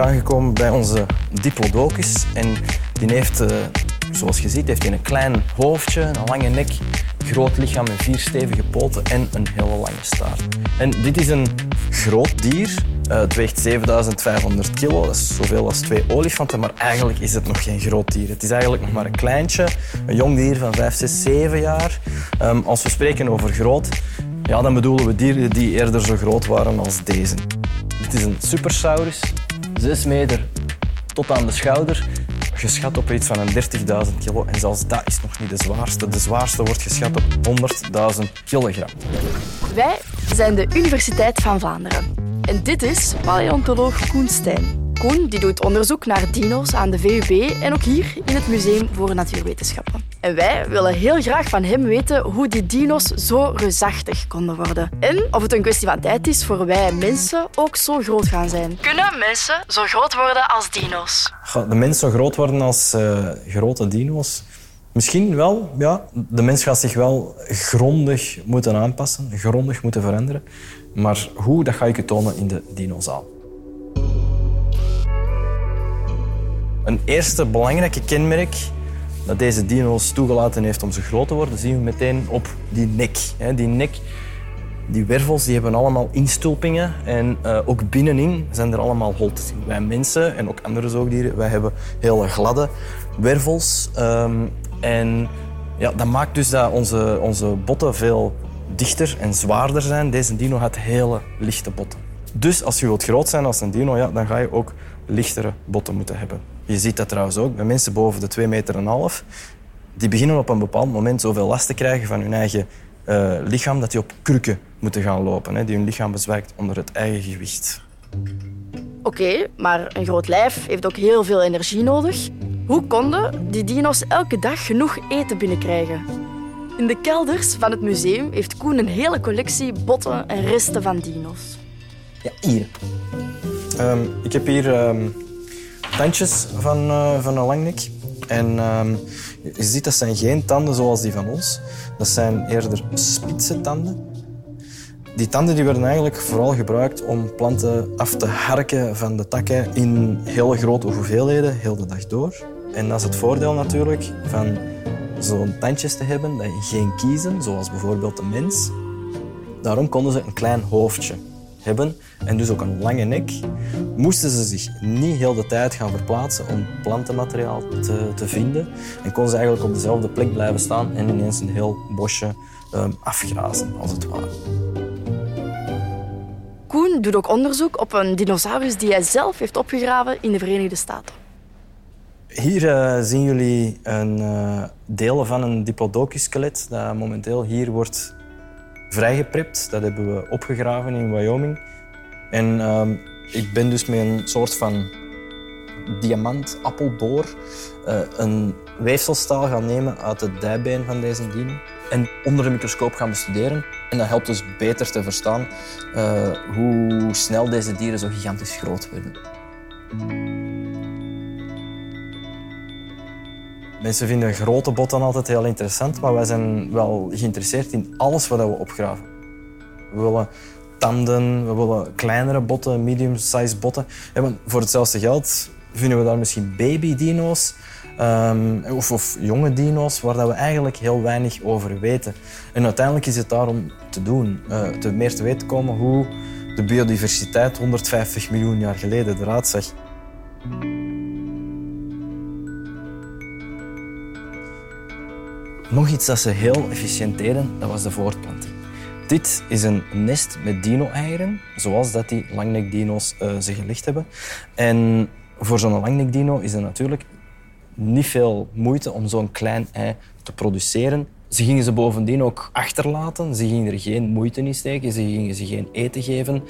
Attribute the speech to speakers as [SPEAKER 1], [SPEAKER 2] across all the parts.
[SPEAKER 1] aangekomen bij onze Diplodocus. En die heeft, uh, zoals je ziet, heeft een klein hoofdje, een lange nek, groot lichaam met vier stevige poten en een hele lange staart. En dit is een groot dier. Uh, het weegt 7500 kilo, dat is zoveel als twee olifanten, maar eigenlijk is het nog geen groot dier. Het is eigenlijk nog maar een kleintje, een jong dier van 5, 6, 7 jaar. Um, als we spreken over groot, ja, dan bedoelen we dieren die eerder zo groot waren als deze. Het is een supersaurus, 6 meter tot aan de schouder, geschat op iets van een 30.000 kilo. En zelfs dat is nog niet de zwaarste. De zwaarste wordt geschat op 100.000 kilogram.
[SPEAKER 2] Wij zijn de Universiteit van Vlaanderen. En dit is paleontoloog Koen Stijn. Koen die doet onderzoek naar dino's aan de VUB en ook hier in het Museum voor Natuurwetenschappen. En wij willen heel graag van hem weten hoe die dino's zo reusachtig konden worden. En of het een kwestie van tijd is voor wij mensen ook zo groot gaan zijn. Kunnen mensen zo groot worden als dino's?
[SPEAKER 1] de mens zo groot worden als uh, grote dino's? Misschien wel, ja. De mens gaat zich wel grondig moeten aanpassen, grondig moeten veranderen. Maar hoe, dat ga ik u tonen in de dinozaal. Een eerste belangrijke kenmerk dat deze dino's toegelaten heeft om zo groot te worden, zien we meteen op die nek. Die nek, die wervels, die hebben allemaal instulpingen en uh, ook binnenin zijn er allemaal holtes. Wij mensen en ook andere zoogdieren, wij hebben hele gladde wervels. Um, en ja, dat maakt dus dat onze, onze botten veel dichter en zwaarder zijn. Deze dino had hele lichte botten. Dus als je wilt groot zijn als een dino, ja, dan ga je ook lichtere botten moeten hebben. Je ziet dat trouwens ook bij mensen boven de 2,5 meter. En half, die beginnen op een bepaald moment zoveel last te krijgen van hun eigen uh, lichaam dat die op krukken moeten gaan lopen. Hè, die hun lichaam bezwijkt onder het eigen gewicht.
[SPEAKER 2] Oké, maar een groot lijf heeft ook heel veel energie nodig. Hoe konden die dino's elke dag genoeg eten binnenkrijgen? In de kelders van het museum heeft Koen een hele collectie botten en resten van dino's.
[SPEAKER 1] Ja, hier. Um, ik heb hier um, tandjes van, uh, van een langnek. En um, je ziet, dat zijn geen tanden zoals die van ons. Dat zijn eerder spitse tanden. Die tanden die werden eigenlijk vooral gebruikt om planten af te harken van de takken in heel grote hoeveelheden, heel de dag door. En dat is het voordeel natuurlijk van zo'n tandjes te hebben, dat je geen kiezen, zoals bijvoorbeeld de mens. Daarom konden ze een klein hoofdje hebben en dus ook een lange nek, moesten ze zich niet heel de tijd gaan verplaatsen om plantenmateriaal te, te vinden en konden ze eigenlijk op dezelfde plek blijven staan en ineens een heel bosje um, afgrazen, als het ware.
[SPEAKER 2] Koen doet ook onderzoek op een dinosaurus die hij zelf heeft opgegraven in de Verenigde Staten.
[SPEAKER 1] Hier uh, zien jullie een uh, deel van een diplodocus-skelet dat momenteel hier wordt vrijgeprept. Dat hebben we opgegraven in Wyoming. En uh, ik ben dus met een soort van diamant appelboor uh, een weefselstaal gaan nemen uit het dijbeen van deze dino en onder de microscoop gaan bestuderen. En dat helpt dus beter te verstaan hoe snel deze dieren zo gigantisch groot werden. Mensen vinden grote botten altijd heel interessant, maar wij zijn wel geïnteresseerd in alles wat we opgraven. We willen tanden, we willen kleinere botten, medium-sized botten. En voor hetzelfde geld vinden we daar misschien baby-dino's um, of, of, jonge dino's waar we eigenlijk heel weinig over weten. En uiteindelijk is het daarom te doen, uh, te meer te weten komen hoe de biodiversiteit 150 miljoen jaar geleden eruit zag. Nog iets dat ze heel efficiënt deden, dat was de voortplanting. Dit is een nest met dino-eieren, zoals dat die langnek-dino's uh, ze gelegd hebben. En voor zo'n langnek-dino is het natuurlijk niet veel moeite om zo'n klein ei te produceren. Ze gingen ze bovendien ook achterlaten. Ze gingen er geen moeite in steken. Ze gingen ze geen eten geven.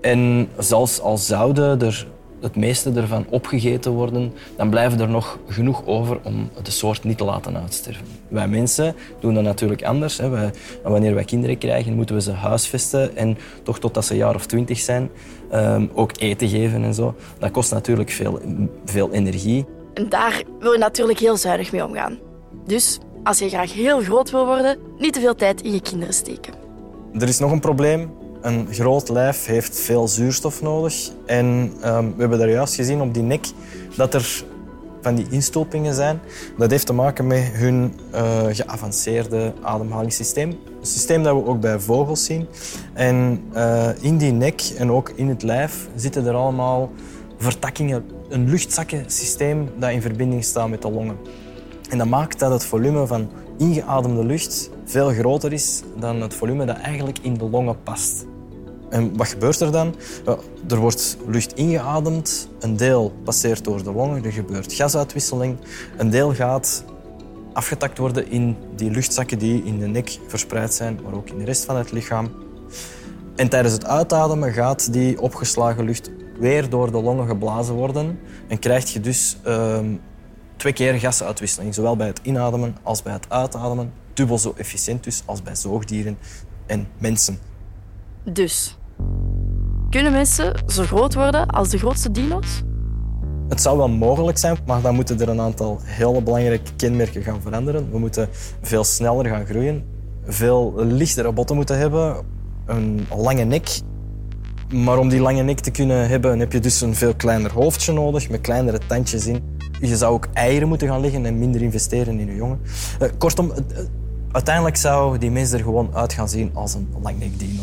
[SPEAKER 1] En zelfs al zouden er het meeste ervan opgegeten worden, dan blijven er nog genoeg over om de soort niet te laten uitsterven. Wij mensen doen dat natuurlijk anders. Hè. Wij, wanneer wij kinderen krijgen, moeten we ze huisvesten en toch totdat ze een jaar of twintig zijn, um, ook eten geven en zo. Dat kost natuurlijk veel, veel energie.
[SPEAKER 2] En daar wil je natuurlijk heel zuinig mee omgaan. Dus als je graag heel groot wil worden, niet te veel tijd in je kinderen steken.
[SPEAKER 1] Er is nog een probleem. Een groot lijf heeft veel zuurstof nodig. En ehm, we hebben daar juist gezien op die nek dat er van die instulpingen zijn. Dat heeft te maken met hun uh, geavanceerde ademhalingssysteem. Een systeem dat we ook bij vogels zien. En uh, in die nek en ook in het lijf zitten er allemaal vertakkingen. Een luchtzakkensysteem dat in verbinding staat met de longen. En dat maakt dat het volume van ingeademde lucht veel groter is dan het volume dat eigenlijk in de longen past. En wat gebeurt er dan? Er wordt lucht ingeademd, een deel passeert door de longen, er gebeurt gasuitwisseling, een deel gaat afgetakt worden in die luchtzakken die in de nek verspreid zijn, maar ook in de rest van het lichaam. En tijdens het uitademen gaat die opgeslagen lucht weer door de longen geblazen worden en krijg je dus uh, twee keer gasuitwisseling, zowel bij het inademen als bij het uitademen. Dubbel zo efficiënt dus als bij zoogdieren en mensen.
[SPEAKER 2] Dus, kunnen mensen zo groot worden als de grootste dino's?
[SPEAKER 1] Het zou wel mogelijk zijn, maar dan moeten er een aantal hele belangrijke kenmerken gaan veranderen. We moeten veel sneller gaan groeien, veel lichtere botten moeten hebben, een lange nek. Maar om die lange nek te kunnen hebben, heb je dus een veel kleiner hoofdje nodig met kleinere tandjes in. Je zou ook eieren moeten gaan leggen en minder investeren in je jongen. Uh, kortom, uiteindelijk zou die mens er gewoon uit gaan zien als een langnek dino.